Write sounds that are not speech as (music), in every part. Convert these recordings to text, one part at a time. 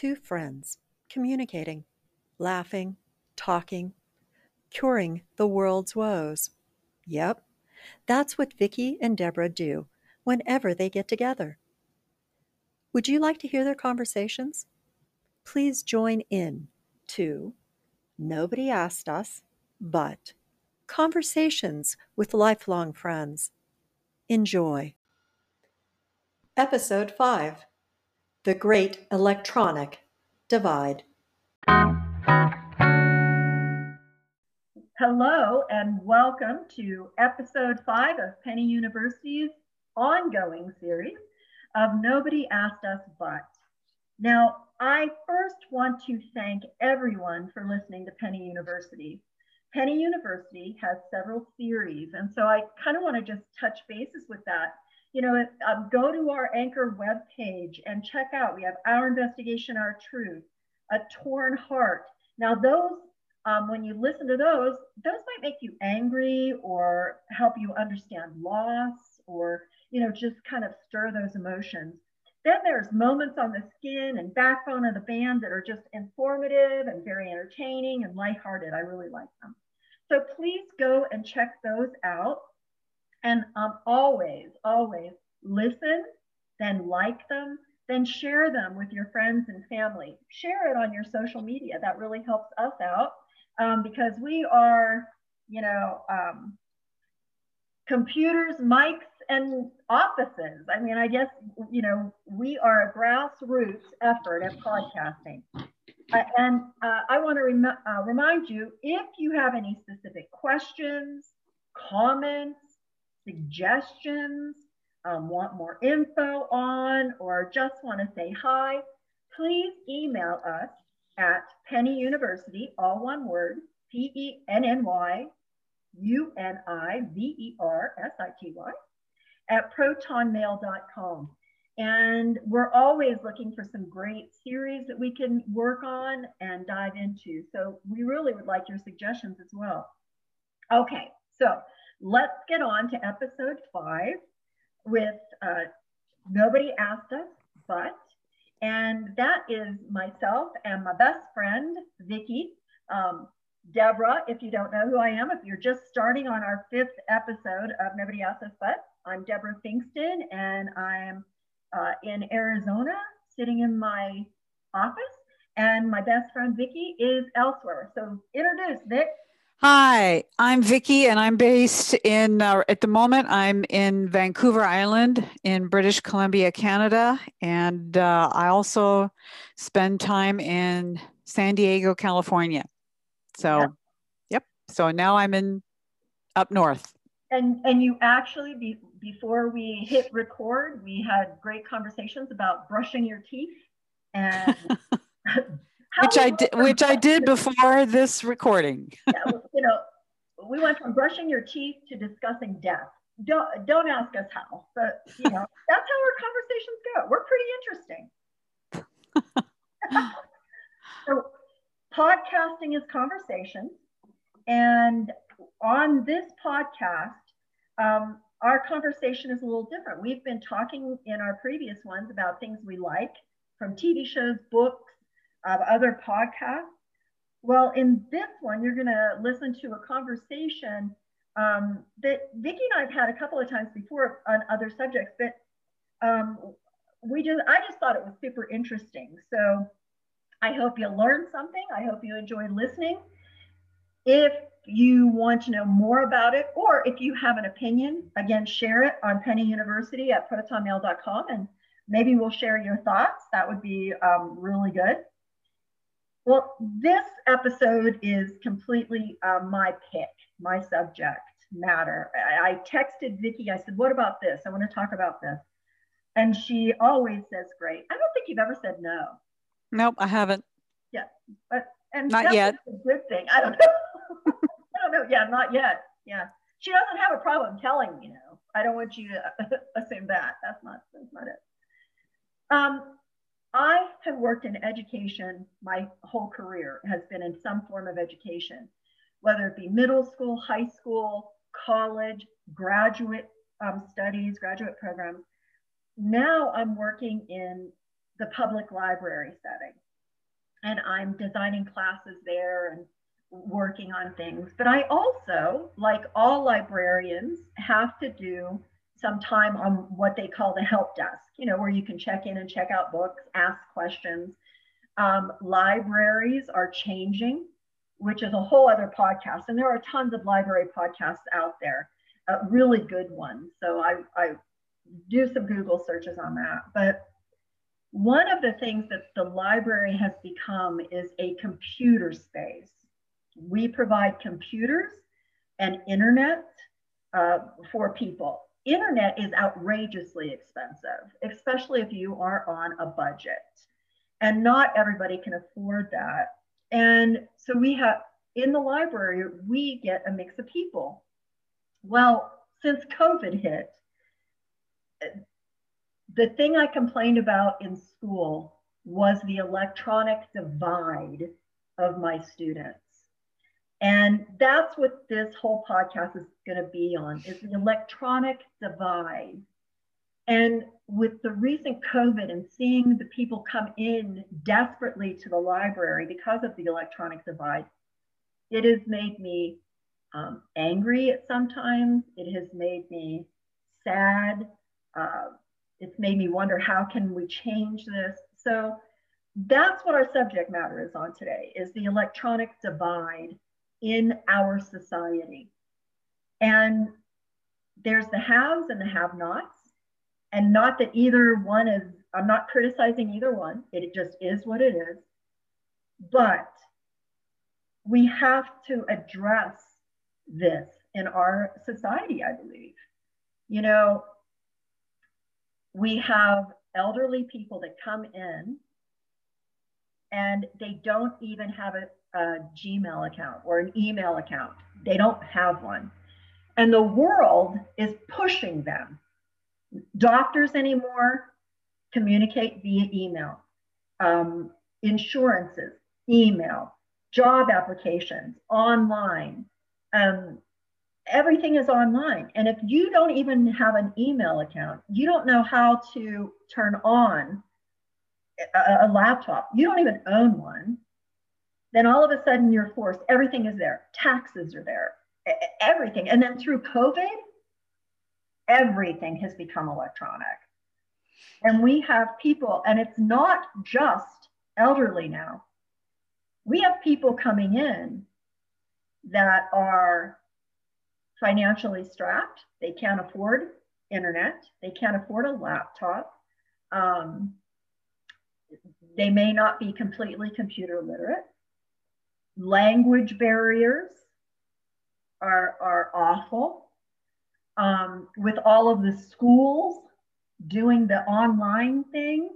two friends communicating, laughing, talking, curing the world's woes. Yep, that's what Vicki and Deborah do whenever they get together. Would you like to hear their conversations? Please join in to Nobody Asked Us, but Conversations with Lifelong Friends. Enjoy. Episode 5 The Great Electronic Divide. Hello, and welcome to episode five of Penny University's ongoing series of Nobody Asked Us But. Now, I first want to thank everyone for listening to Penny University. Penny University has several series, and so I kind of want to just touch bases with that. You know, um, go to our Anchor webpage and check out. We have Our Investigation, Our Truth, A Torn Heart. Now, those, um, when you listen to those, those might make you angry or help you understand loss or, you know, just kind of stir those emotions. Then there's moments on the skin and backbone of the band that are just informative and very entertaining and lighthearted. I really like them. So please go and check those out. And um, always, always listen, then like them, then share them with your friends and family. Share it on your social media. That really helps us out um, because we are, you know, um, computers, mics, and offices. I mean, I guess, you know, we are a grassroots effort at podcasting. Uh, and uh, I want to rem- uh, remind you if you have any specific questions, comments, suggestions, um, want more info on, or just want to say hi, please email us at Penny University, all one word, P E N N Y U N I V E R S I T Y, at protonmail.com. And we're always looking for some great series that we can work on and dive into. So we really would like your suggestions as well. Okay, so let's get on to episode five with uh, Nobody Asked Us But. And that is myself and my best friend, Vicki. Um, Deborah, if you don't know who I am, if you're just starting on our fifth episode of Nobody Asked Us But, I'm Deborah Finkston and I'm uh, in Arizona, sitting in my office, and my best friend Vicki is elsewhere. So introduce Vic. Hi, I'm Vicki, and I'm based in. Uh, at the moment, I'm in Vancouver Island in British Columbia, Canada, and uh, I also spend time in San Diego, California. So, yep. yep. So now I'm in up north. And and you actually be, before we hit record, we had great conversations about brushing your teeth and (laughs) (laughs) which I did which I did before this recording. yeah, we went from brushing your teeth to discussing death. Don't don't ask us how, but you know, (laughs) that's how our conversations go. We're pretty interesting. (laughs) so podcasting is conversation. And on this podcast, um, our conversation is a little different. We've been talking in our previous ones about things we like from TV shows, books, uh, other podcasts. Well, in this one, you're going to listen to a conversation um, that Vicki and I've had a couple of times before on other subjects, but um, we just I just thought it was super interesting. So I hope you learned something. I hope you enjoyed listening. If you want to know more about it, or if you have an opinion, again, share it on Penny University at protonmail.com and maybe we'll share your thoughts. That would be um, really good. Well, this episode is completely uh, my pick, my subject matter. I, I texted Vicki, I said, What about this? I want to talk about this. And she always says, Great. I don't think you've ever said no. Nope, I haven't. Yeah, but and not yet. A good thing. I don't (laughs) know. I don't know. Yeah, not yet. Yeah, she doesn't have a problem telling me no. I don't want you to (laughs) assume that. That's not. That's not it. Um, I have worked in education. My whole career has been in some form of education, whether it be middle school, high school, college, graduate um, studies, graduate programs. Now I'm working in the public library setting. and I'm designing classes there and working on things. But I also, like all librarians, have to do some time on what they call the help desk, you know, where you can check in and check out books, ask questions. Um, libraries are changing, which is a whole other podcast. And there are tons of library podcasts out there, uh, really good ones. So I, I do some Google searches on that. But one of the things that the library has become is a computer space. We provide computers and internet uh, for people. Internet is outrageously expensive, especially if you are on a budget. And not everybody can afford that. And so we have, in the library, we get a mix of people. Well, since COVID hit, the thing I complained about in school was the electronic divide of my students. And that's what this whole podcast is going to be on is the electronic divide. And with the recent COVID and seeing the people come in desperately to the library because of the electronic divide, it has made me um, angry at sometimes. It has made me sad. Uh, it's made me wonder how can we change this? So that's what our subject matter is on today is the electronic divide in our society. And there's the haves and the have-nots. And not that either one is, I'm not criticizing either one. It just is what it is. But we have to address this in our society, I believe. You know, we have elderly people that come in and they don't even have a, a, Gmail account or an email account. They don't have one. And the world is pushing them. Doctors anymore communicate via email, um, insurances, email, job applications, online. Um, everything is online. And if you don't even have an email account, you don't know how to turn on a, a, laptop, you don't even own one, then all of a sudden you're forced, everything is there. Taxes are there, everything. And then through COVID, everything has become electronic. And we have people, and it's not just elderly now. We have people coming in that are financially strapped. They can't afford internet. They can't afford a laptop. Um, they may not be completely computer literate. Language barriers are, are awful. Um, with all of the schools doing the online thing,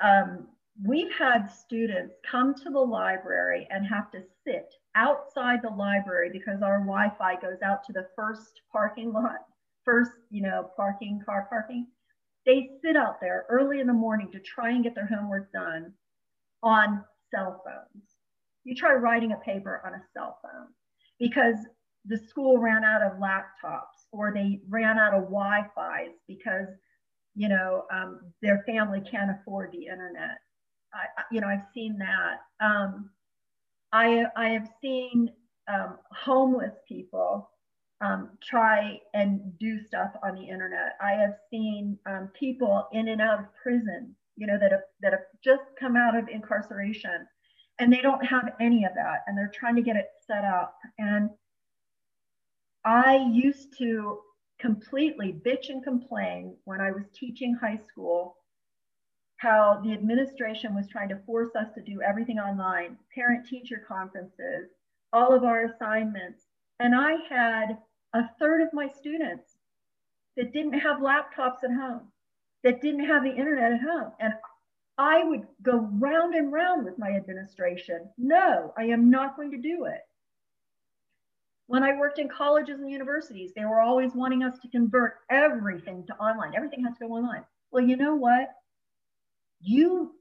um, we've had students come to the library and have to sit outside the library because our Wi-Fi goes out to the first parking lot, first, you know, parking, car parking. They sit out there early in the morning to try and get their homework done on cell phones. You try writing a paper on a cell phone because the school ran out of laptops or they ran out of Wi-Fi's because, you know, um, their family can't afford the internet. I, you know, I've seen that. Um, I, I have seen um, homeless people um, try and do stuff on the internet. I have seen um, people in and out of prison, you know, that have, that have just come out of incarceration and they don't have any of that and they're trying to get it set up. And I used to completely bitch and complain when I was teaching high school how the administration was trying to force us to do everything online, parent teacher conferences, all of our assignments. And I had a third of my students that didn't have laptops at home, that didn't have the internet at home. And I would go round and round with my administration. No, I am not going to do it. When I worked in colleges and universities, they were always wanting us to convert everything to online. Everything has to go online. Well, you know what? you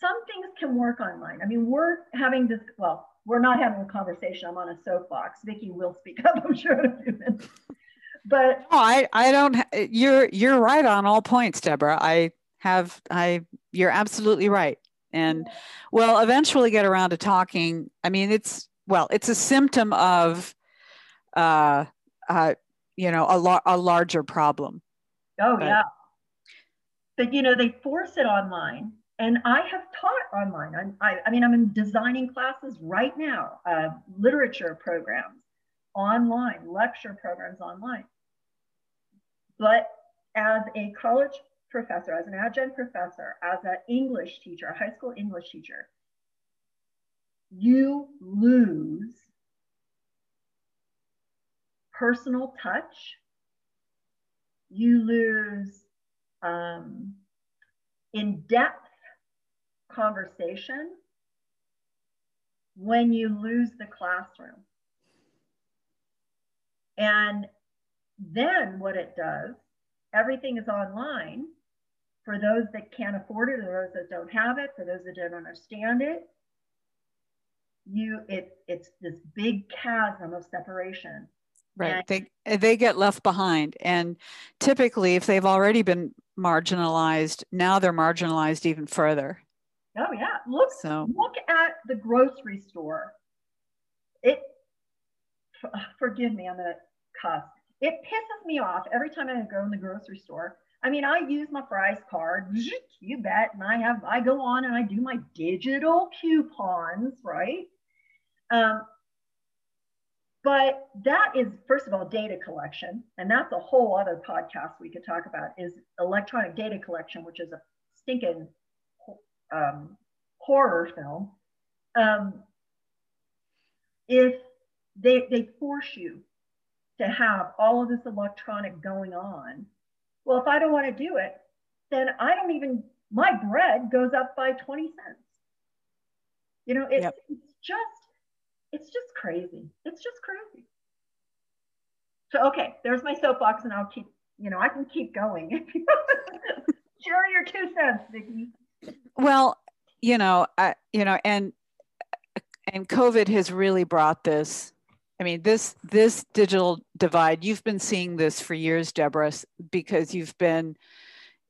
some things can work online. I mean, we're having this, well, we're not having a conversation. I'm on a soapbox. Vicki will speak up, (laughs) I'm sure, in a few minutes. But I, I don't, you're, you're right on all points, Deborah. I have, I, you're absolutely right. and we'll eventually get around to talking. I mean, it's well, it's a symptom of, uh, uh, you know, a, lar- a larger problem. Oh but, yeah, but you know they force it online, and I have taught online. I'm, I, I mean, I'm in designing classes right now, uh, literature programs online, lecture programs online. But as a college professor, as an adjunct professor, as an English teacher, a high school English teacher, you lose personal touch, you lose um, in depth conversation when you lose the classroom. And then what it does, everything is online for those that can't afford it, or those that don't have it, for those that don't understand it. You, it, it's this big chasm of separation. Right. And, they they get left behind, and typically, if they've already been marginalized, now they're marginalized even further. Oh yeah. Look. So look at the grocery store. It. Forgive me. I'm gonna cuss. It pisses me off every time I go in the grocery store. I mean, I use my Fry's card, (laughs) you bet, and I have I go on and I do my digital coupons, right? Um, but that is first of all data collection, and that's a whole other podcast we could talk about is electronic data collection, which is a stinking um, horror film. Um, if they they force you to have all of this electronic going on. Well, if I don't want to do it, then I don't even, my bread goes up by 20 cents. You know, it's, yep. it's just, it's just crazy. It's just crazy. So, okay, there's my soapbox and I'll keep, you know, I can keep going. (laughs) Share your two cents, Vicki. Well, you know, I, you know, and, and COVID has really brought this I mean, this this digital divide, you've been seeing this for years, Deborah, because you've been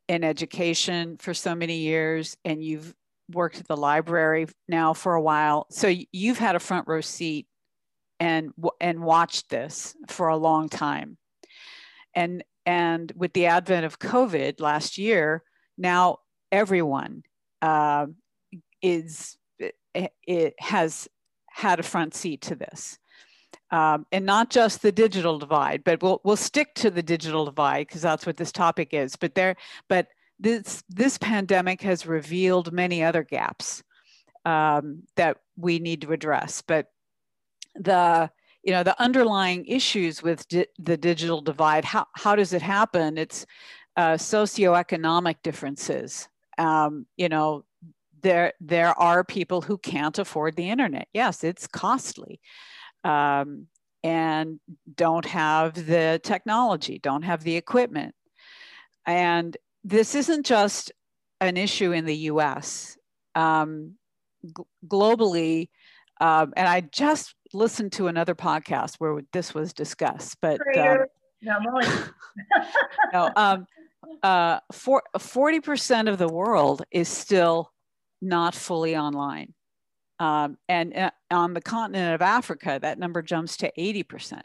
in education for so many years and you've worked at the library now for a while. So you've had a front row seat and and watched this for a long time. And and with the advent of COVID last year, now everyone uh, is it, it has had a front seat to this um, and not just the digital divide, but we'll we'll stick to the digital divide because that's what this topic is. But there, but this this pandemic has revealed many other gaps um, that we need to address. But the you know the underlying issues with di- the digital divide, how how does it happen? It's uh, socioeconomic differences. Um, you know, there there are people who can't afford the internet. Yes, it's costly um, and don't have the technology, don't have the equipment. And this isn't just an issue in the US. Um, globally, um, and I just listened to another podcast where this was discussed, but um, no, (laughs) (laughs) no, um, uh, for, 40% of the world is still not fully online. Um, and uh, on the continent of Africa, that number jumps to 80%.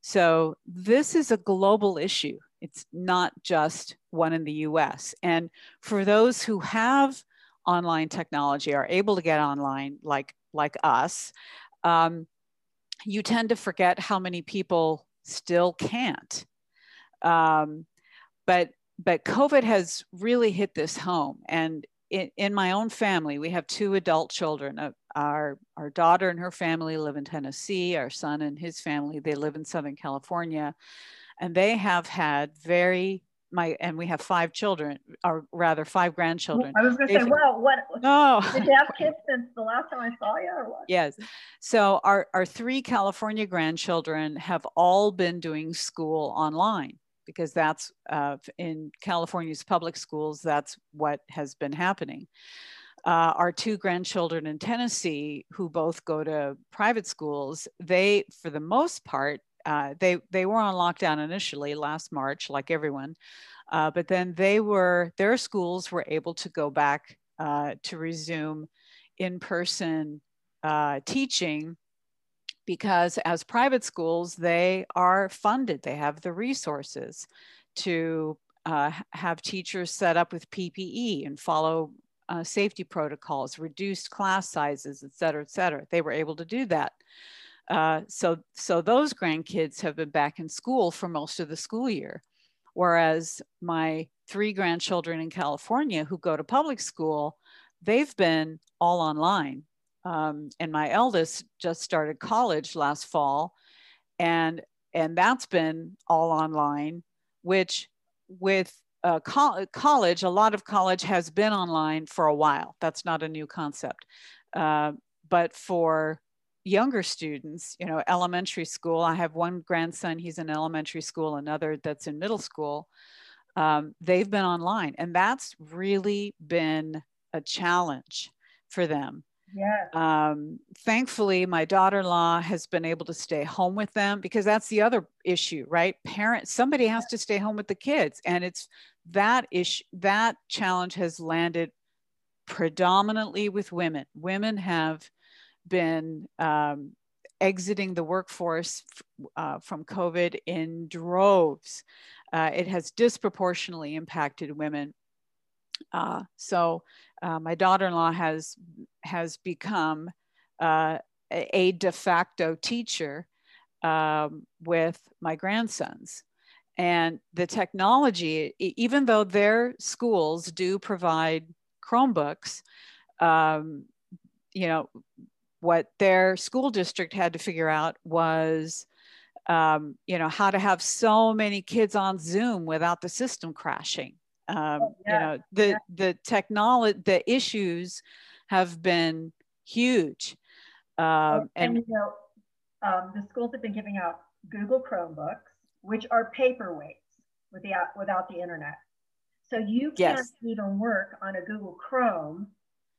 So this is a global issue. It's not just one in the US. And for those who have online technology, are able to get online like, like us, um, you tend to forget how many people still can't. Um, but but COVID has really hit this home, and in, in my own family, we have two adult children. Uh, our, our daughter and her family live in Tennessee. Our son and his family, they live in Southern California. And they have had very my and we have five children, or rather five grandchildren. I was going to say, well, what? No, did you have kids since the last time I saw you, or what? Yes. So our our three California grandchildren have all been doing school online because that's uh, in California's public schools, that's what has been happening. Uh, our two grandchildren in Tennessee, who both go to private schools, they, for the most part, uh, they they were on lockdown initially last March, like everyone, uh, but then they were their schools were able to go back uh, to resume in-person uh, teaching because as private schools, they are funded, they have the resources to uh, have teachers set up with PPE and follow uh, safety protocols, reduced class sizes, et cetera, et cetera. They were able to do that. Uh, so, so those grandkids have been back in school for most of the school year. Whereas my three grandchildren in California who go to public school, they've been all online. Um, and my eldest just started college last fall, and and that's been all online. Which with uh, co- college, a lot of college has been online for a while. That's not a new concept. Uh, but for younger students, you know, elementary school, I have one grandson, he's in elementary school, another that's in middle school. Um, they've been online, and that's really been a challenge for them. Yeah. Um, thankfully, my daughter-in-law has been able to stay home with them because that's the other issue, right? Parents, somebody has to stay home with the kids, and it's that issue. That challenge has landed predominantly with women. Women have been um, exiting the workforce uh, from COVID in droves. Uh, it has disproportionately impacted women. Uh, so uh, my daughter-in-law has has become uh, a de facto teacher um, with my grandsons. And the technology, even though their schools do provide Chromebooks, um, you know, what their school district had to figure out was, um, you know, how to have so many kids on Zoom without the system crashing. Um, yeah. You know, the the technology, the issues have been huge. Um, and, and, you know, um, the schools have been giving out Google Chromebooks, which are paperweights without without the internet. So you can't yes. even work on a Google Chrome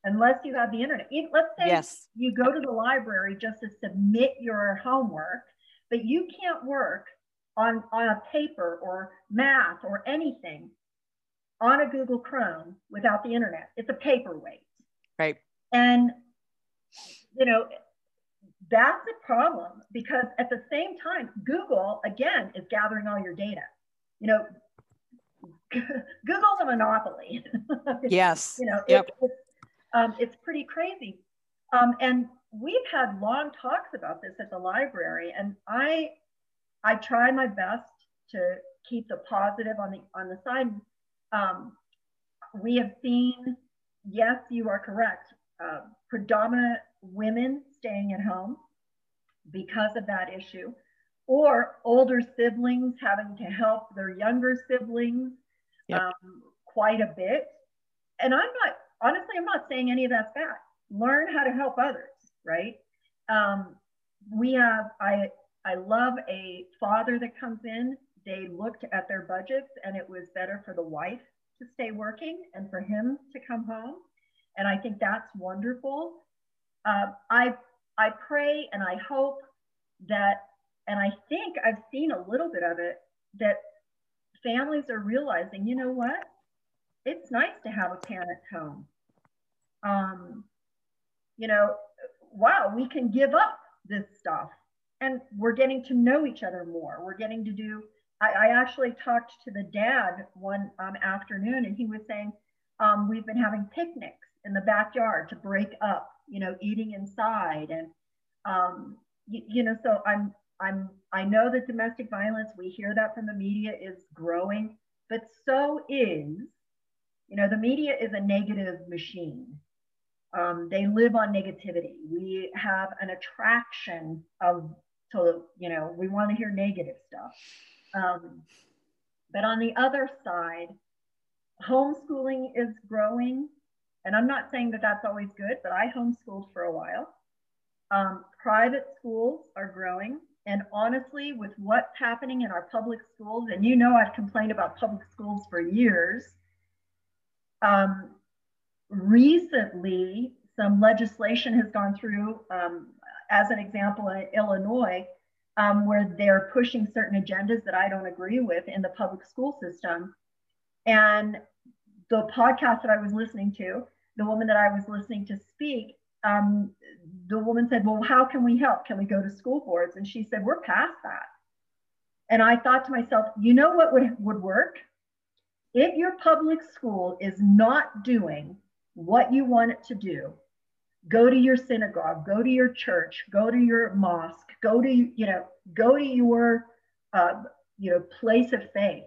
unless you have the internet. Let's say yes. you go to the library just to submit your homework, but you can't work on, on a paper or math or anything on a Google Chrome without the internet. It's a paperweight. Right. And, you know, that's a problem because at the same time, Google, again, is gathering all your data. You know, (laughs) Google's a monopoly. (laughs) yes. you know, yep. it, it's um, it's pretty crazy. Um, and we've had long talks about this at the library, and I, I try my best to keep the positive on the on the side. Um, we have seen, yes, you are correct, uh, predominant women staying at home because of that issue, or older siblings having to help their younger siblings yep. um, quite a bit. And I'm not honestly, I'm not saying any of that's bad. Learn how to help others, right? Um, we have, I, I love a father that comes in. They looked at their budgets and it was better for the wife to stay working and for him to come home. And I think that's wonderful. Uh, I, I pray and I hope that, and I think I've seen a little bit of it, that families are realizing, you know what? It's nice to have a parent home um, you know, wow, we can give up this stuff. And we're getting to know each other more. We're getting to do, I, I actually talked to the dad one um, afternoon and he was saying, um, we've been having picnics in the backyard to break up, you know, eating inside. And, um, you, you know, so I'm, I'm, I know that domestic violence, we hear that from the media is growing, but so is, you know, the media is a negative machine. Um, they live on negativity. We have an attraction of, to, you know, we want to hear negative stuff. Um, but on the other side, homeschooling is growing. And I'm not saying that that's always good, but I homeschooled for a while. Um, private schools are growing. And honestly, with what's happening in our public schools, and you know I've complained about public schools for years, um, recently, some legislation has gone through, um, as an example, in Illinois, um, where they're pushing certain agendas that I don't agree with in the public school system. And the podcast that I was listening to, the woman that I was listening to speak, um, the woman said, Well, how can we help? Can we go to school boards? And she said, We're past that. And I thought to myself, you know what would, would work? If your public school is not doing what you want it to do, go to your synagogue, go to your church, go to your mosque, go to, you know, go to your, uh, you know, place of faith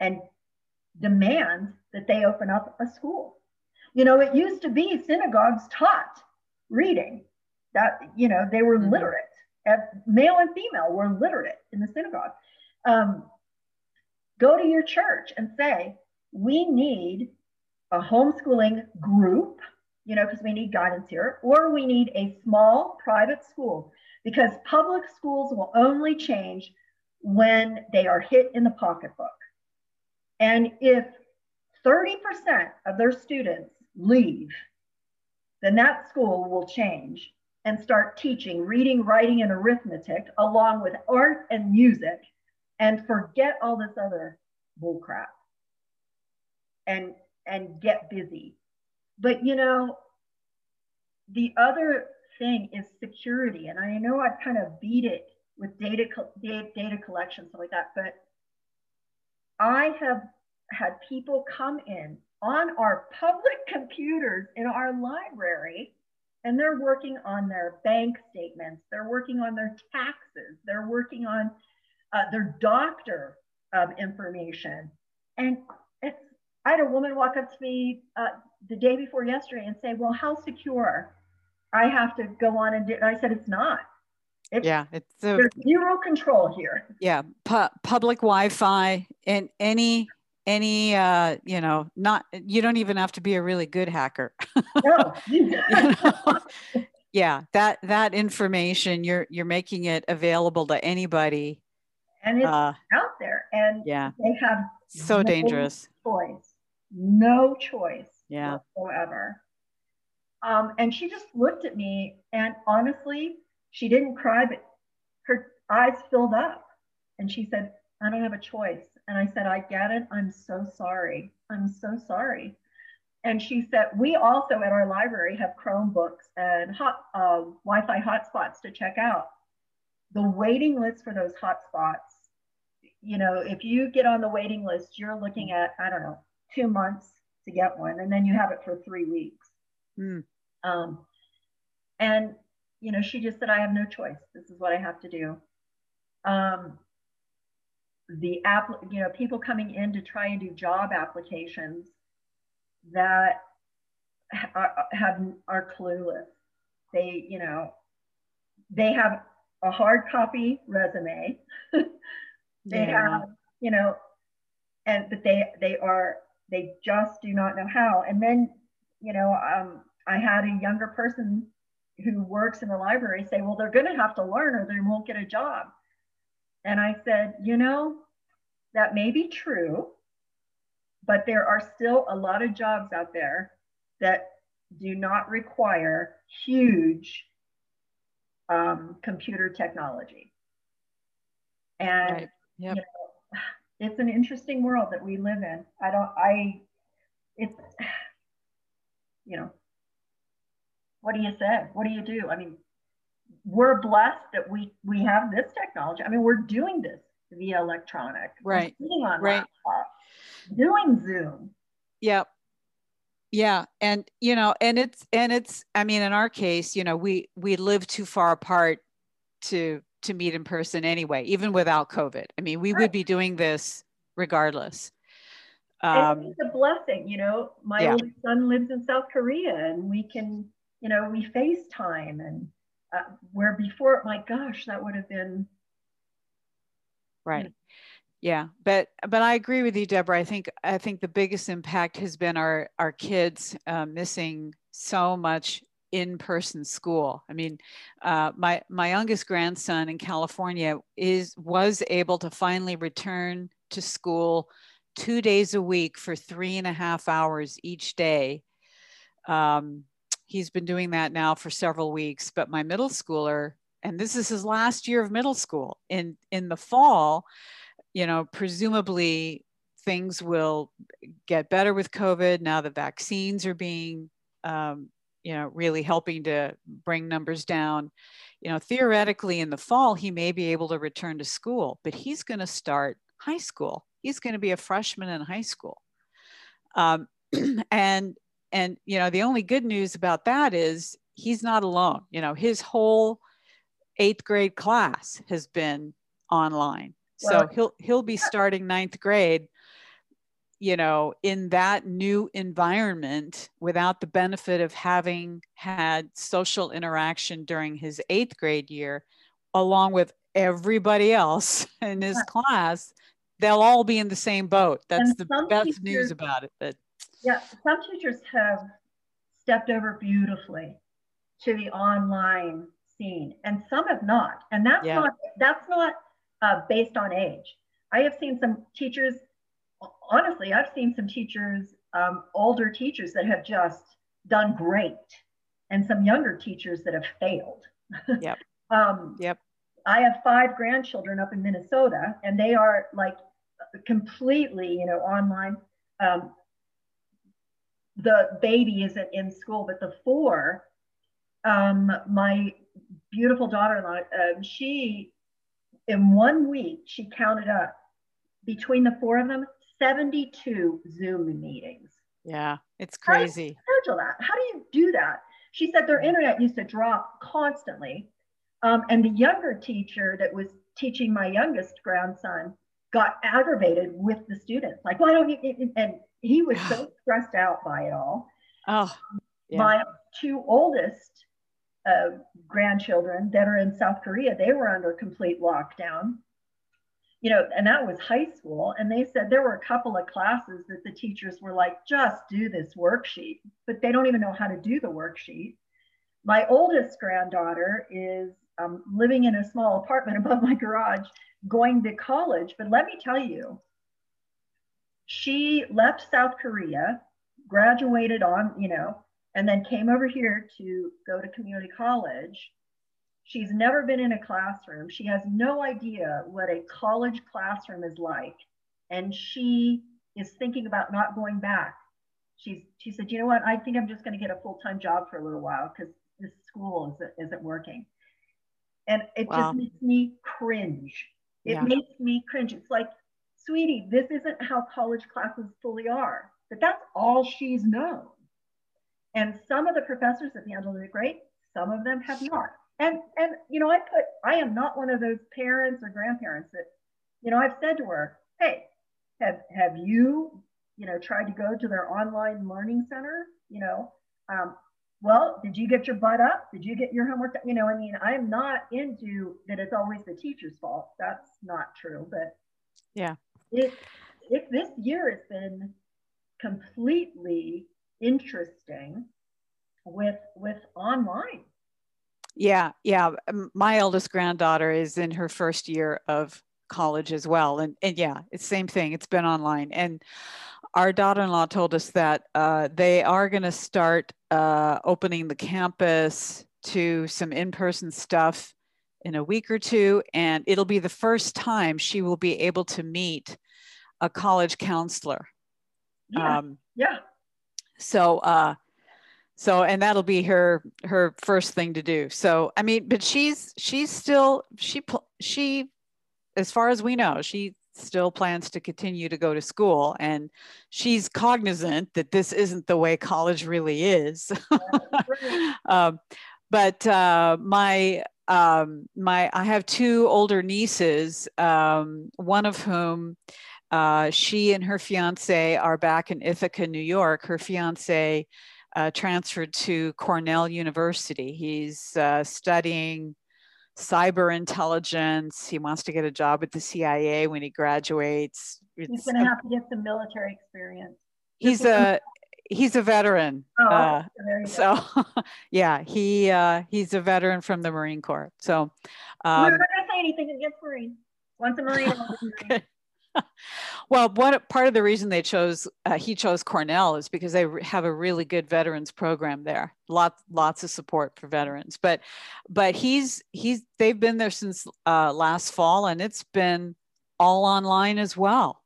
and demand that they open up a school. You know, it used to be synagogues taught reading that, you know, they were mm-hmm. literate. Male and female were literate in the synagogue. Um, go to your church and say, we need a homeschooling group, you know, because we need guidance here, or we need a small private school because public schools will only change when they are hit in the pocketbook. And if 30% of their students leave, then that school will change and start teaching reading, writing, and arithmetic along with art and music and forget all this other bullcrap and and get busy. But you know, the other thing is security, and I know I've kind of beat it with data data, data collection stuff like that, but I have had people come in on our public (laughs) computers in our library and they're working on their bank statements, they're working on their taxes, they're working on uh, their doctor um, information. And I had a woman walk up to me uh, the day before yesterday and say, Well, how secure? I have to go on and do And I said, It's not. It's, yeah, it's a, there's zero control here. Yeah, pu- public Wi-Fi and any any uh you know not you don't even have to be a really good hacker no. you (laughs) know? yeah that that information you're you're making it available to anybody and it's uh, out there and yeah they have so no dangerous choice no choice yeah whatsoever um and she just looked at me and honestly she didn't cry but her eyes filled up and she said i don't have a choice and I said, I get it. I'm so sorry. I'm so sorry. And she said, we also at our library have Chromebooks and hot, uh, Wi-Fi hotspots to check out. The waiting list for those hotspots, you know, if you get on the waiting list, you're looking at, I don't know, two months to get one, and then you have it for three weeks. Mm. Um, and, you know, she just said, I have no choice. This is what I have to do. Um, the app, you know, people coming in to try and do job applications that are, have are clueless. They, you know, they have a hard copy resume. (laughs) they yeah. have, you know, and but they they are they just do not know how. And then, you know, um, I had a younger person who works in the library say, well, they're going to have to learn or they won't get a job. And I said, you know, that may be true, but there are still a lot of jobs out there that do not require huge um, computer technology. And right. yep. you know, it's an interesting world that we live in. I don't, I, it's, (sighs) you know, what do you say? What do you do? I mean, we're blessed that we we have this technology. I mean, we're doing this via electronic. Right. Sitting on right. Laptop, doing Zoom. Yep. Yeah. And you know, and it's and it's, I mean, in our case, you know, we we live too far apart to to meet in person anyway, even without COVID. I mean, we right. would be doing this regardless. Um, it's a blessing, you know. My yeah. son lives in South Korea, and we can, you know, we FaceTime, and uh, where before, my gosh, that would have been right. Yeah but but i agree with you deborah. I think i think the biggest impact has been our our kids uh, missing so much in-person school. I mean uh, my my youngest grandson in california is was able to finally return to school two days a week for three and a half hours each day. Um, he's been doing that now for several weeks but my middle schooler and this is his last year of middle school in in the fall you know presumably things will get better with COVID now the vaccines are being, um, you know, really helping to bring numbers down. You know, theoretically in the fall, he may be able to return to school, but he's going to start high school. He's going to be a freshman in high school. Um, (clears throat) and and you know the only good news about that is he's not alone. You know his whole eighth grade class has been online. So he'll he'll be starting ninth grade you know in that new environment without the benefit of having had social interaction during his eighth grade year along with everybody else (laughs) in his class. They'll all be in the same boat. That's the best teachers, news about it that yeah some teachers have stepped over beautifully to the online scene and some have not. And that's yeah. not that's not uh, based on age. I have seen some teachers honestly i've seen some teachers um, older teachers that have just done great and some younger teachers that have failed. Yep. (laughs) Um, yep. I have five grandchildren up in minnesota and they are like completely you know online. Um, the baby isn't in school but the four um, my beautiful daughter-in-law, um, she in one week she counted up between the four of them 72 Zoom meetings. Yeah, it's crazy. How do that? How do you do that? She said their internet used to drop constantly. Um, and the younger teacher that was teaching my youngest grandson got aggravated with the students. Like, why don't you? And he was so stressed out by it all. Oh, yeah. my two oldest uh, grandchildren that are in South Korea, they were under complete lockdown. You know, and that was high school. And they said there were a couple of classes that the teachers were like, just do this worksheet, but they don't even know how to do the worksheet. My oldest granddaughter is um, living in a small apartment (laughs) above my garage, going to college. But let me tell you, she left South Korea, graduated on, you know, and then came over here to go to community college. She's never been in a classroom. She has no idea what a college classroom is like. And she is thinking about not going back. She's, she said, you know what? I think I'm just going to get a full time job for a little while because this school isn't, isn't working. And it wow. just makes me cringe. It yeah. makes me cringe. It's like, sweetie, this isn't how college classes fully are. But that's all she's known. And some of the professors at have handled it great, some of them have not. And and you know, I put I am not one of those parents or grandparents that, you know, I've said to her, hey, have have you, you know, tried to go to their online learning center? You know, um, well, did you get your butt up? Did you get your homework? You know, I mean, I'm not into that it's always the teacher's fault. That's not true. But yeah, it, it this year has been completely interesting with with online. Yeah yeah. My eldest granddaughter is in her first year of college as well and and yeah it's same thing it's been online. And our daughter-in-law told us that uh, they are going to start uh, opening the campus to some in-person stuff in a week or two and it'll be the first time she will be able to meet a college counselor. Yeah. Um, yeah. so uh so and that'll be her her first thing to do. So i mean but she's she's still she she as far as we know she still plans to continue to go to school and she's cognizant that this isn't the way college really is. (laughs) Um, but uh, my um, my i have two older nieces um, one of whom uh, she and her fiance are back in Ithaca, New York. Her fiance uh, transferred to Cornell University. He's uh, studying cyber intelligence. He wants to get a job at the CIA when he graduates. It's, he's going to have to get some military experience. He's a he's a veteran. Oh, uh, so (laughs) yeah, he uh, he's a veteran from the Marine Corps. So um, we're not going to say anything against Marines. Once a Marine. (laughs) okay (laughs) well, one part of the reason they chose uh, he chose Cornell is because they have a really good veterans program there. Lots lots of support for veterans. But but he's he's they've been there since uh, last fall, and it's been all online as well.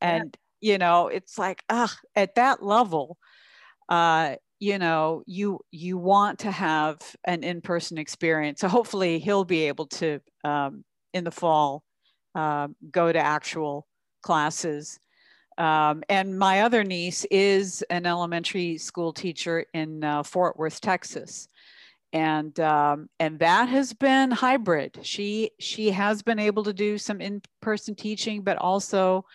And you know, it's like, ah, at that level, uh, you know, you you want to have an in-person experience. So hopefully he'll be able to um, in the fall uh, go to actual classes. Um, and my other niece is an elementary school teacher in uh, Fort Worth, Texas and um, and that has been hybrid. She she has been able to do some in-person teaching, but also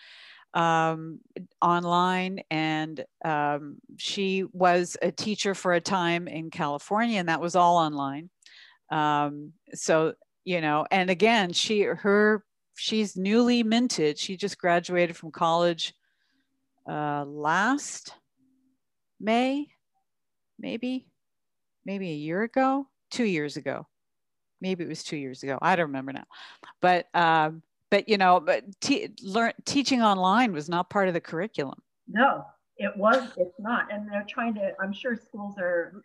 um, online. And um, she was a teacher for a time in California, and that was all online. Um, so you know, and again, she her she's newly minted. She just graduated from college uh, last May, maybe maybe a year ago, two years ago. Maybe it was two years ago. I don't remember now. But um, but you know, but te- learn teaching online was not part of the curriculum. No, it was. It's not, and they're trying to. I'm sure schools are.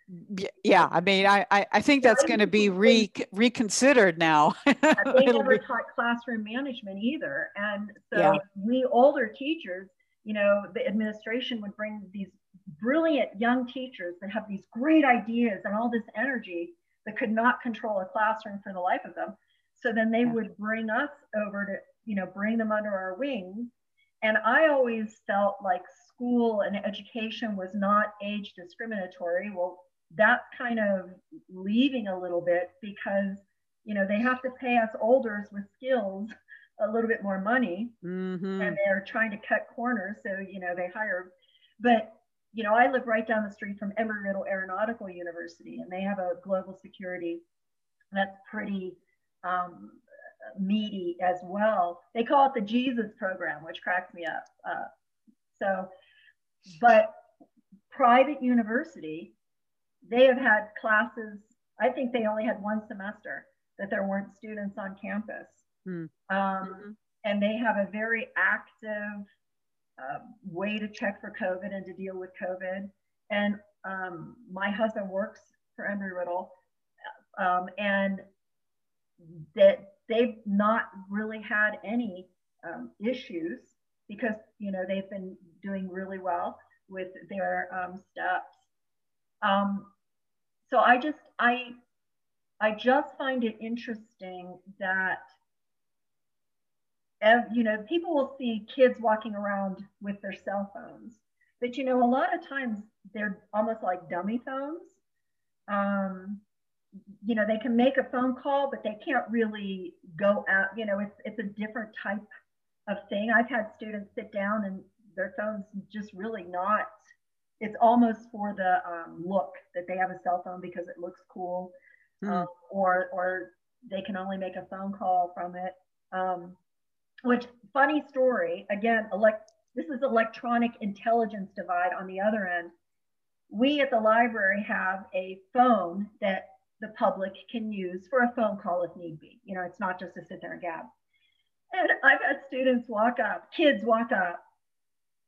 Yeah, I mean, I I, I think that's going to be re, reconsidered now. (laughs) they never be... taught classroom management either, and so yeah. we older teachers, you know, the administration would bring these brilliant young teachers that have these great ideas and all this energy that could not control a classroom for the life of them. So then they would bring us over to, you know, bring them under our wings. And I always felt like school and education was not age discriminatory. Well, that's kind of leaving a little bit because, you know, they have to pay us olders with skills a little bit more money mm-hmm. and they're trying to cut corners. So, you know, they hire, but you know, I live right down the street from Embry-Riddle Aeronautical University, and they have a global security that's pretty um, meaty as well. They call it the Jesus program, which cracks me up. Uh, so, but private university, they have had classes. I think they only had one semester that there weren't students on campus. Hmm. Um, mm-hmm. And they have a very active uh, way to check for COVID and to deal with COVID. And um, my husband works for Embry-Riddle, um, and that they've not really had any um, issues because you know they've been doing really well with their um, steps. Um, so I just I I just find it interesting that you know, people will see kids walking around with their cell phones, but you know, a lot of times they're almost like dummy phones. Um, you know, they can make a phone call, but they can't really go out. You know, it's it's a different type of thing. I've had students sit down and their phones just really not. It's almost for the um, look that they have a cell phone because it looks cool, mm. um, or or they can only make a phone call from it. Um, which funny story, again, elect, this is electronic intelligence divide on the other end. We at the library have a phone that the public can use for a phone call if need be. You know, it's not just to sit there and gab. And (laughs) I've had students walk up, kids walk up,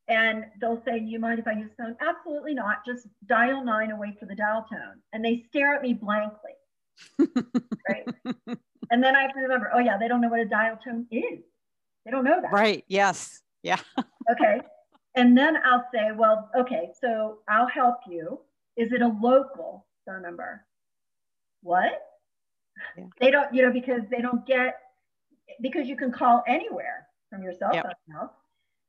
and they'll say, Do you mind if I use the phone? Absolutely not. Just dial nine away for the dial tone. And they stare at me blankly. (laughs) right. And then I have to remember, oh, yeah, they don't know what a dial tone is. They don't know that. Right. Yes. Yeah. (laughs) okay. And then I'll say, well, okay, so I'll help you. Is it a local phone number? What? Yeah. They don't, you know, because they don't get, because you can call anywhere from your cell yep. phone now.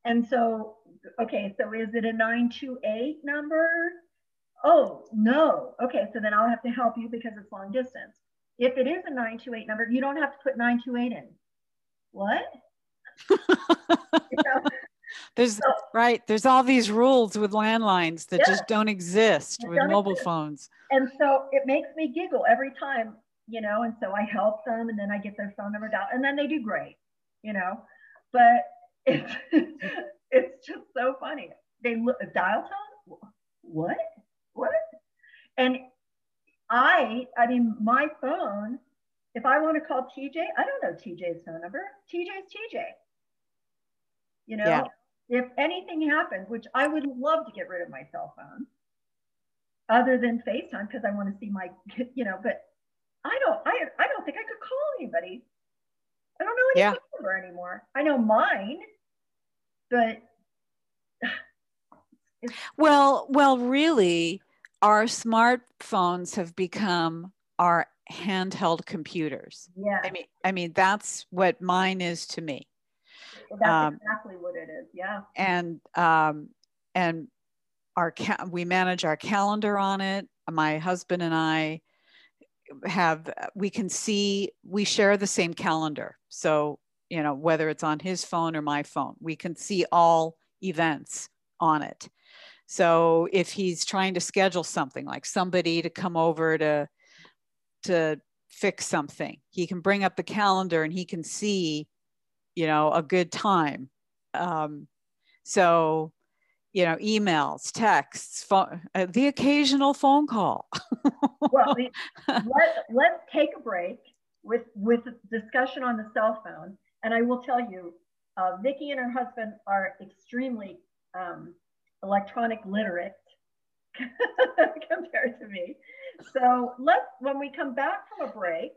And so, okay, so is it a 928 number? Oh, no. Okay, so then I'll have to help you because it's long distance. If it is a 928 number, you don't have to put 928 in. What? (laughs) there's so, right there's all these rules with landlines that yeah, just don't exist with don't mobile exist. phones. And so it makes me giggle every time you know and so i help them and then i get their phone number down and then they do great you know but it's (laughs) it's just so funny. They look dial tone? What? What? And i i mean my phone if i want to call tj i don't know tj's phone number. Tj's tj you know, yeah. If anything happened, which I would love to get rid of my cell phone, other than FaceTime because I want to see my, you know, but I don't, I, I don't think I could call anybody. I don't know any yeah. number anymore. I know mine, but (sighs) well, well, really, our smartphones have become our handheld computers. Yeah. I mean, I mean, that's what mine is to me. That's um, exactly what it is. Yeah. And um, and our ca- we manage our calendar on it. My husband and I have we can see we share the same calendar. So you know whether it's on his phone or my phone, we can see all events on it. So if he's trying to schedule something like somebody to come over to to fix something, he can bring up the calendar and he can see, you know, a good time. Um, so, you know, emails, texts, phone, uh, the occasional phone call. (laughs) well, let, let's take a break with with discussion on the cell phone, and I will tell you, uh, and her husband are extremely um, electronic literate (laughs) compared to me. So let's, when we come back from a break,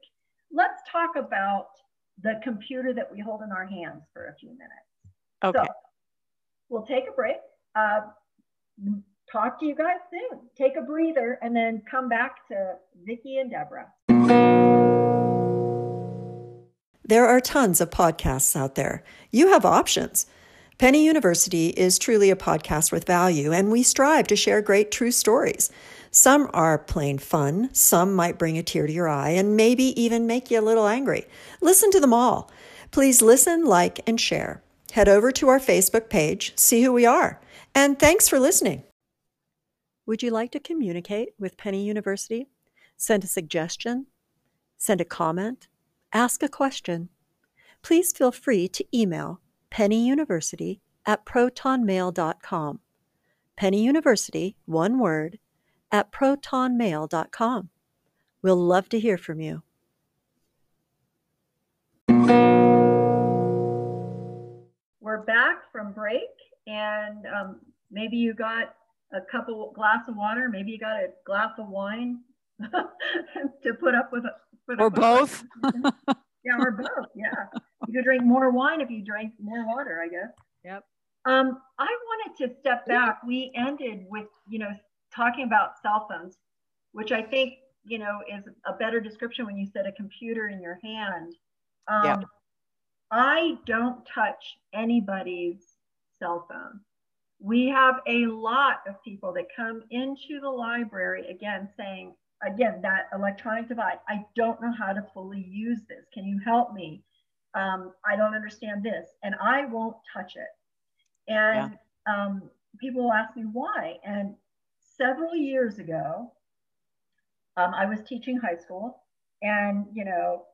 let's talk about the computer that we hold in our hands for a few minutes. Okay. So we'll take a break. Uh, talk to you guys soon. Take a breather and then come back to Vicki and Deborah. There are tons of podcasts out there. You have options. Penny University is truly a podcast with value, and we strive to share great true stories. Some are plain fun, some might bring a tear to your eye, and maybe even make you a little angry. Listen to them all. Please listen, like, and share. Head over to our Facebook page, see who we are, and thanks for listening. Would you like to communicate with Penny University? Send a suggestion, send a comment, ask a question. Please feel free to email Penny University at protonmail.com. Penny University, one word, at protonmail.com. We'll love to hear from you. We're back from break, and um, maybe you got a couple glass of water, maybe you got a glass of wine (laughs) to put up with. with or both. (laughs) yeah, or both. Yeah you could drink more wine if you drank more water, I guess. Yep. Um, I wanted to step back. We ended with, you know, talking about cell phones, which I think, you know, is a better description when you said a computer in your hand. Um, yep. I don't touch anybody's cell phone. We have a lot of people that come into the library again saying, again, that electronic device, I don't know how to fully use this. Can you help me? um, I don't understand this, and I won't touch it. And yeah. um, people will ask me why. And several years ago, um, I was teaching high school, and you know,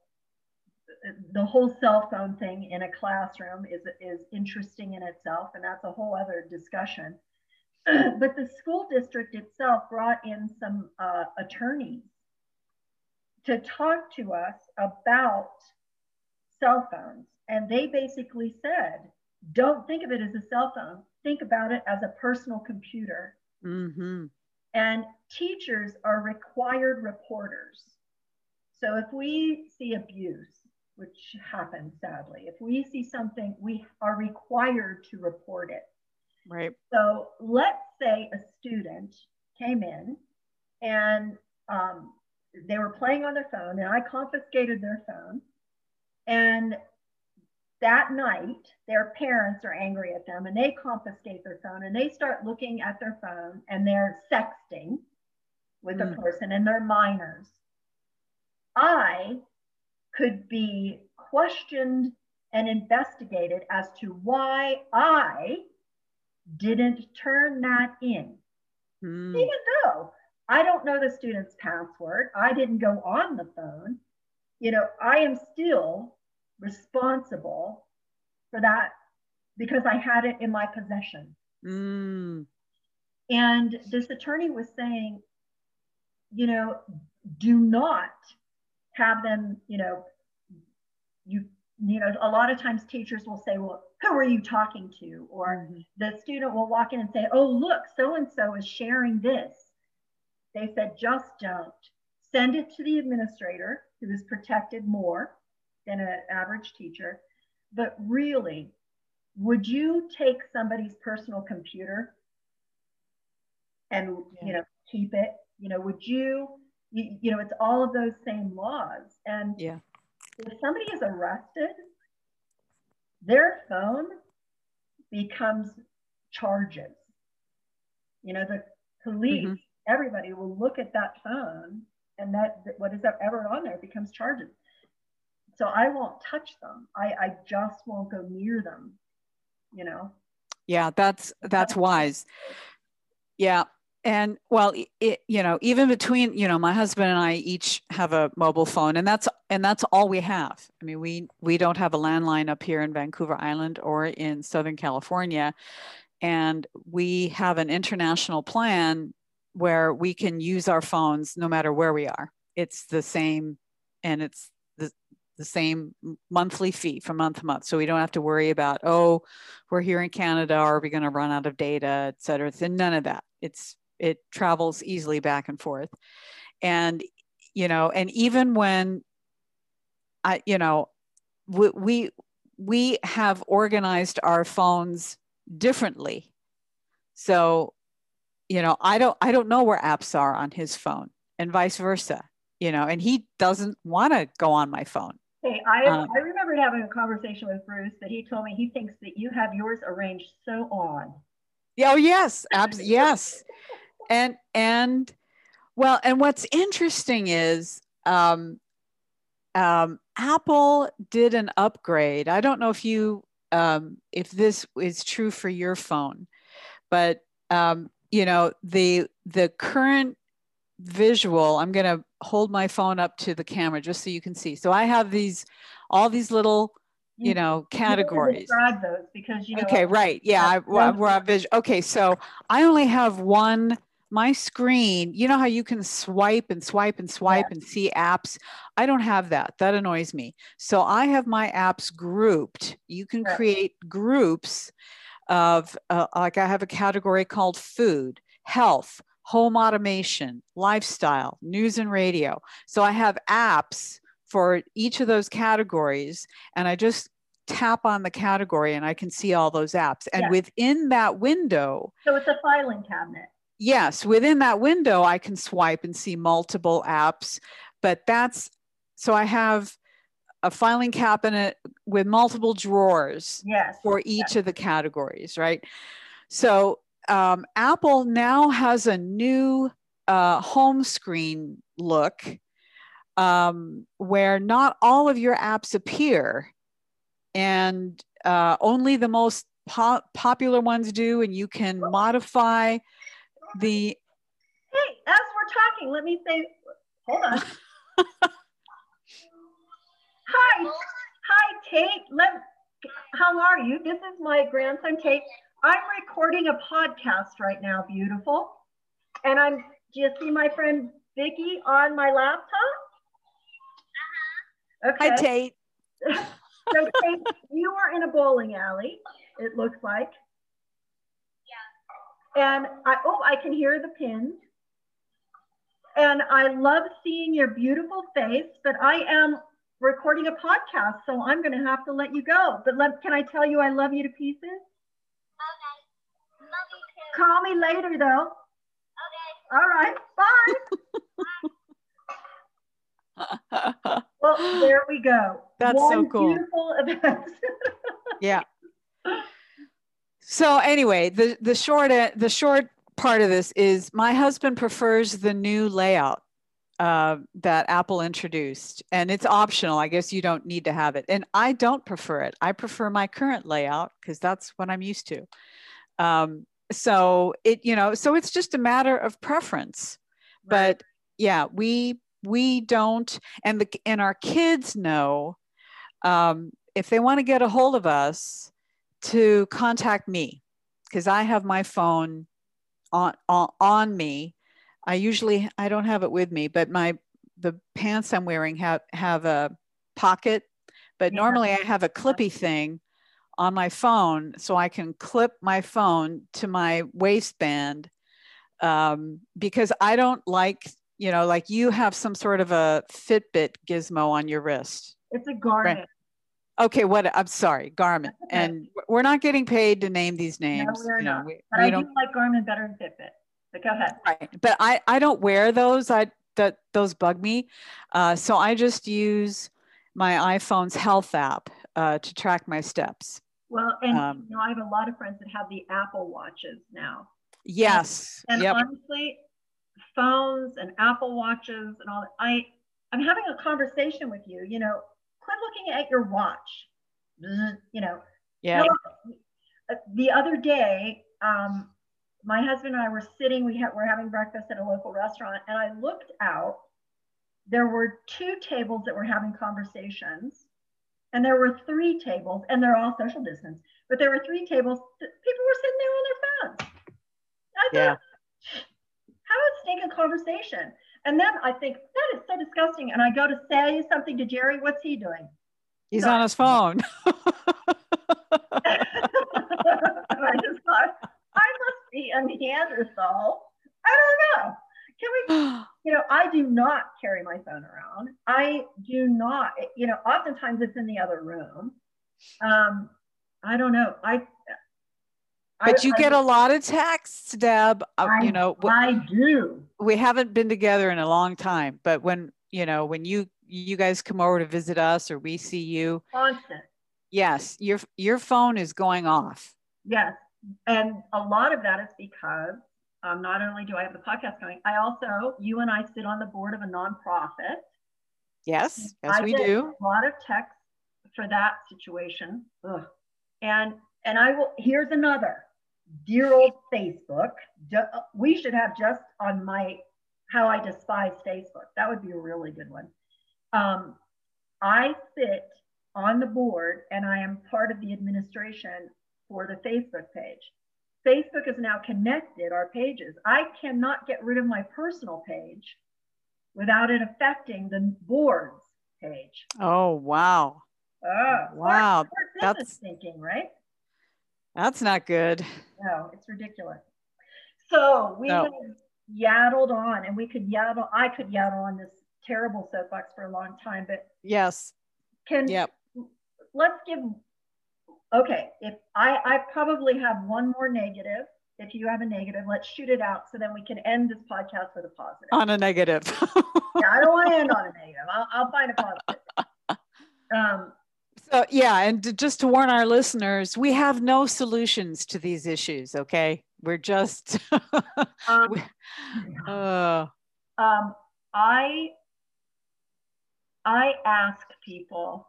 the whole cell phone thing in a classroom is is interesting in itself, and that's a whole other discussion. (clears throat) but the school district itself brought in some uh, attorneys to talk to us about cell phones. And they basically said, don't think of it as a cell phone, think about it as a personal computer. Mm-hmm. And teachers are required reporters. So if we see abuse, which happens sadly, if we see something, we are required to report it. Right. So let's say a student came in and um, they were playing on their phone, and I confiscated their phone and that night, their parents are angry at them and they confiscate their phone and they start looking at their phone and they're sexting with mm. a hmm. person and they're minors. I could be questioned and investigated as to why I didn't turn that in. Mm. Even though I don't know the student's password, I didn't go on the phone. You know, I am still responsible for that because I had it in my possession. Mm. And this attorney was saying, you know, do not have them, you know, you you know, a lot of times teachers will say, well, who are you talking to? Or mm-hmm. the student will walk in and say, oh, look, so and so is sharing this. They said, just don't. Send it to the administrator who is protected more than an average teacher. But really, would you take somebody's personal computer and yeah. you know keep it? You know, would you, you? You know, it's all of those same laws. And yeah, if somebody is arrested, their phone becomes charges. You know, the police, mm-hmm. everybody will look at that phone and that what is ever on there becomes charges. So I won't touch them. I, I just won't go near them, you know? Yeah, that's that's wise. Yeah. And well, it, you know, even between, you know, my husband and I each have a mobile phone and that's and that's all we have. I mean, we we don't have a landline up here in Vancouver Island or in Southern California. And we have an international plan where we can use our phones no matter where we are. It's the same and it's the, the same monthly fee from month to month. So we don't have to worry about, oh, we're here in Canada, are we going to run out of data, et cetera. It's none of that. It's it travels easily back and forth. And, you know, and even when I, you know, we, we, we have organized our phones differently. So you know i don't i don't know where apps are on his phone and vice versa you know and he doesn't want to go on my phone hey i um, i remember having a conversation with bruce that he told me he thinks that you have yours arranged so on. Oh yes abs- (laughs) yes. And and well and what's interesting is um um apple did an upgrade. I don't know if you um if this is true for your phone but um you know the the current visual i'm going to hold my phone up to the camera just so you can see. So i have these all these little you know categories. describe those because you know okay right yeah I, we're on visual okay so i only have one my screen you know how you can swipe and swipe and swipe yeah. and see apps? I don't have that that annoys me. So i have my apps grouped. You can right. create groups of uh, like I have a category called food, health, home automation, lifestyle, news and radio. So I have apps for each of those categories and I just tap on the category and I can see all those apps. And within that window, so it's a filing cabinet. Yes, within that window, I can swipe and see multiple apps. But that's so I have a filing cabinet with multiple drawers yes. for each yes. of the categories, right? So um, Apple now has a new uh, home screen look um, where not all of your apps appear and uh, only the most po- popular ones do, and you can modify the. Hey, as we're talking, let me say, hold on. (laughs) Hi, hi, Tate. Let, how are you? This is my grandson, Tate. I'm recording a podcast right now, beautiful. And I'm, do you see my friend Vicky on my laptop? Uh-huh. Okay. Hi, Tate. (laughs) so, Tate, you are in a bowling alley, it looks like. Yeah. And I, oh, I can hear the pins. And I love seeing your beautiful face, but I am recording a podcast, so I'm going to have to let you go. But let, can I tell you I love you to pieces? Okay. Love you too. Call me later, though. Okay. All right. Bye. (laughs) (laughs) well, there we go. That's One so cool. Beautiful event. (laughs) yeah. So anyway, the the short the short part of this is my husband prefers the new layout uh, that Apple introduced, and it's optional. I guess you don't need to have it. And I don't prefer it. I prefer my current layout because that's what I'm used to. Um, so it, you know, so it's just a matter of preference. Right. But yeah, we we don't, and the and our kids know um, if they want to get a hold of us to contact me because I have my phone on, on on me I usually I don't have it with me, but my the pants I'm wearing have have a pocket, but yeah. normally I have a clippy thing on my phone so I can clip my phone to my waistband um, because I don't like you know like you have some sort of a Fitbit gizmo on your wrist. It's a garment. Right? Okay, what, I'm sorry, Garmin. okay. And we're not getting paid to name these names. No, we're you know, not. we- But we I don't- do like Garmin better than Fitbit. But go ahead. Right, but I, I don't wear those. I, that, those bug me. Uh, so I just use my iPhone's health app, uh, to track my steps. Well, and Um, you know, I have a lot of friends that have the Apple watches now. Yes, And yep, honestly, phones and Apple watches and all that, I I'm having a conversation with you, you know, quit looking at your watch. You know, yeah, uh, the other day, um, my husband and I were sitting, we had, we're having breakfast at a local restaurant, and I looked out. There were two tables that were having conversations, and there were three tables, and they're all social distance, but there were three tables people were sitting there on their phones. I Yeah. thought, how is sneaking conversation? And then I think that is so disgusting. And I go to say something to Jerry, what's he doing? he's no. on his phone. (laughs) (laughs) and I just thought, I must be a Neanderthal. I don't know. Can we, (gasps) you know, I do not carry my phone around. I do not, you know, oftentimes it's in the other room. Um, I don't know. I, But you I, get a lot of texts, Deb. Uh, I, you know, I do. we haven't been together in a long time, but when, you know, when you, you guys come over to visit us or we see you, Constant. yes, your, your phone is going off. Yes. And a lot of that is because um, not only do I have the podcast going, I also, you and I sit on the board of a nonprofit. Yes, yes, I we do. A lot of texts for that situation. Ugh. And and I will here's another dear old Facebook. We should have just on my how I despise Facebook. That would be a really good one. Um, I sit on the board and I am part of the administration for the Facebook page. Facebook is now connected our pages. I cannot get rid of my personal page without it affecting the board's page. Oh, wow. Oh, Wow, smart business that's- thinking, right? That's not good. No, it's ridiculous. So we No. yaddled on, and we could yaddle. I could yaddle on this terrible soapbox for a long time, but Yes. can Yep. let's give. Okay, if I I probably have one more negative. If you have a negative, let's shoot it out so then we can end this podcast with a positive. On a negative. (laughs) yeah, I don't want to end on a negative. I'll, I'll find a positive. Um, So, yeah, and to- just to warn our listeners, we have no solutions to these issues, okay? We're just, (laughs) um, We- uh, um, I I ask people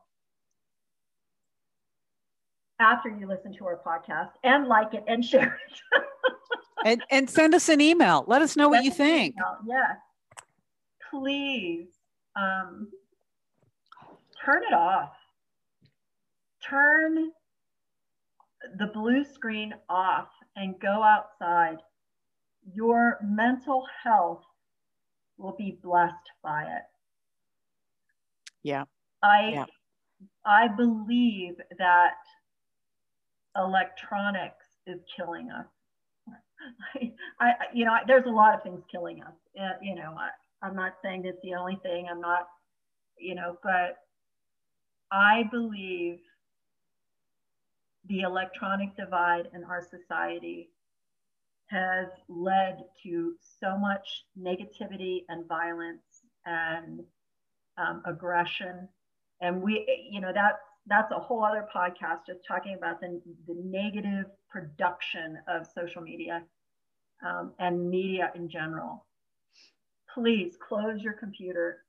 after you listen to our podcast and like it and share it. (laughs) and, and send us an email. Let us know what you Send us an think. email, Yes. Please um, turn it off. Turn the blue screen off and go outside. Your mental health will be blessed by it. Yeah. I Yeah. I believe that electronics is killing us. (laughs) I, I you know, there's a lot of things killing us. Uh, you know, I, I'm not saying it's the only thing. I'm not, you know, but I believe the electronic divide in our society has led to so much negativity and violence and um, aggression. And we, you know, that's that's a whole other podcast just talking about the, the negative production of social media um, and media in general. Please close your computer,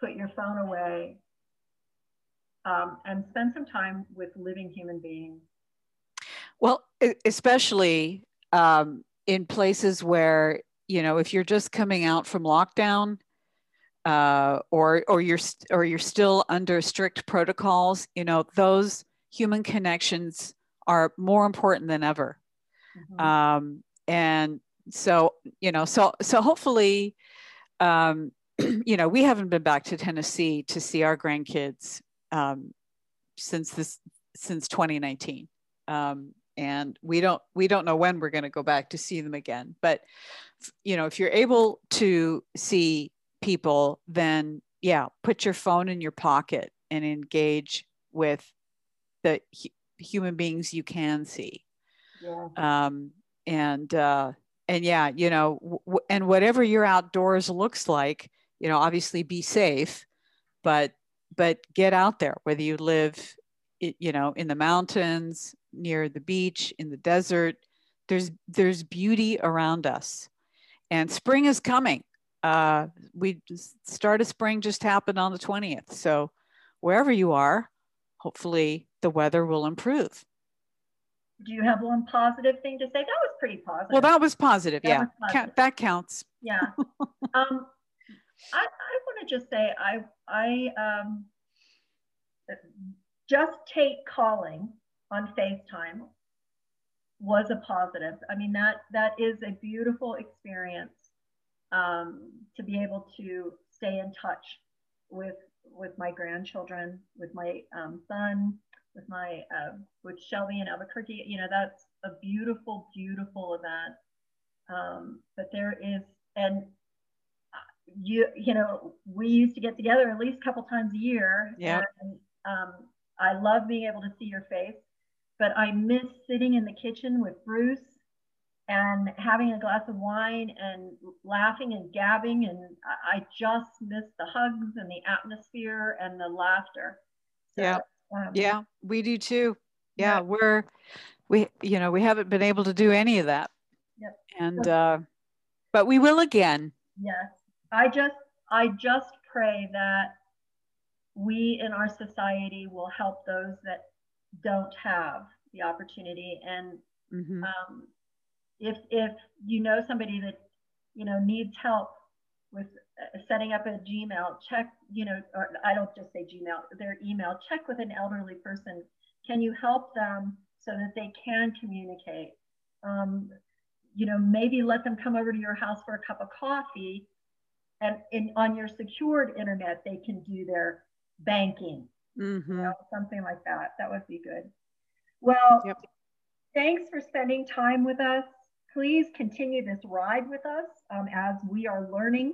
put your phone away, um, and spend some time with living human beings. Well, especially um, in places where, you know, if you're just coming out from lockdown, uh, or or you're st- or you're still under strict protocols, you know, those human connections are more important than ever. Mhm. Um, and so, you know, so so hopefully, um, (clears throat) you know, we haven't been back to Tennessee to see our grandkids um, since this since 2019. Um, and we don't we don't know when we're going to go back to see them again but you know if you're able to see people then yeah put your phone in your pocket and engage with the hu- human beings you can see. Yeah. Um, and uh, and yeah, you know, w- and whatever your outdoors looks like, you know, obviously be safe, but but get out there. Whether you live, you know, in the mountains, near the beach, in the desert, there's there's beauty around us, and spring is coming. Uh, we start of spring just happened on the 20th, so wherever you are, hopefully the weather will improve. Do you have one positive thing to say? That was pretty positive. Well, that was positive. That yeah, was positive. that counts. yeah. (laughs) um, I, I want to just say I I um, just take calling on FaceTime was a positive. I mean that that is a beautiful experience um, to be able to stay in touch with with my grandchildren, with my um, son, with my uh, with Shelby in Albuquerque. You know that's a beautiful, beautiful event. Um, but there is and you you know we used to get together at least a couple times a year Yeah. and um, i love being able to see your face but i miss sitting in the kitchen with bruce and having a glass of wine and laughing and gabbing and i just miss the hugs and the atmosphere and the laughter So, Yeah. um, Yeah, we do too. Yeah, Yeah. we're we you know we haven't been able to do any of that. Yep. And uh, but we will again. Yes. I just I just pray that we in our society will help those that don't have the opportunity and Mhm. um, if if you know somebody that you know needs help with uh, setting up a Gmail, check you know, or I don't just say Gmail, their email. Check with an elderly person. Can you help them so that they can communicate? Um, you know, maybe let them come over to your house for a cup of coffee, and in on your secured internet they can do their banking Mhm. you know, something like that. That would be good. Well, Yep. thanks for spending time with us. Please continue this ride with us um, as we are learning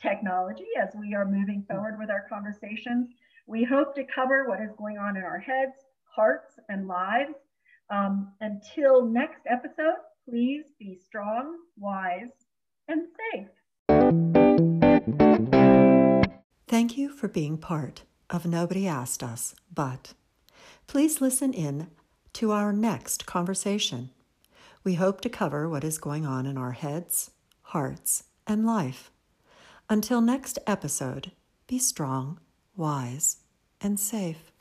technology, as we are moving forward with our conversations. We hope to cover what is going on in our heads, hearts, and lives. Um, until next episode, please be strong, wise, and safe. Thank you for being part of Nobody Asked Us, but please listen in to our next conversation. We hope to cover what is going on in our heads, hearts, and life. Until next episode, be strong, wise, and safe.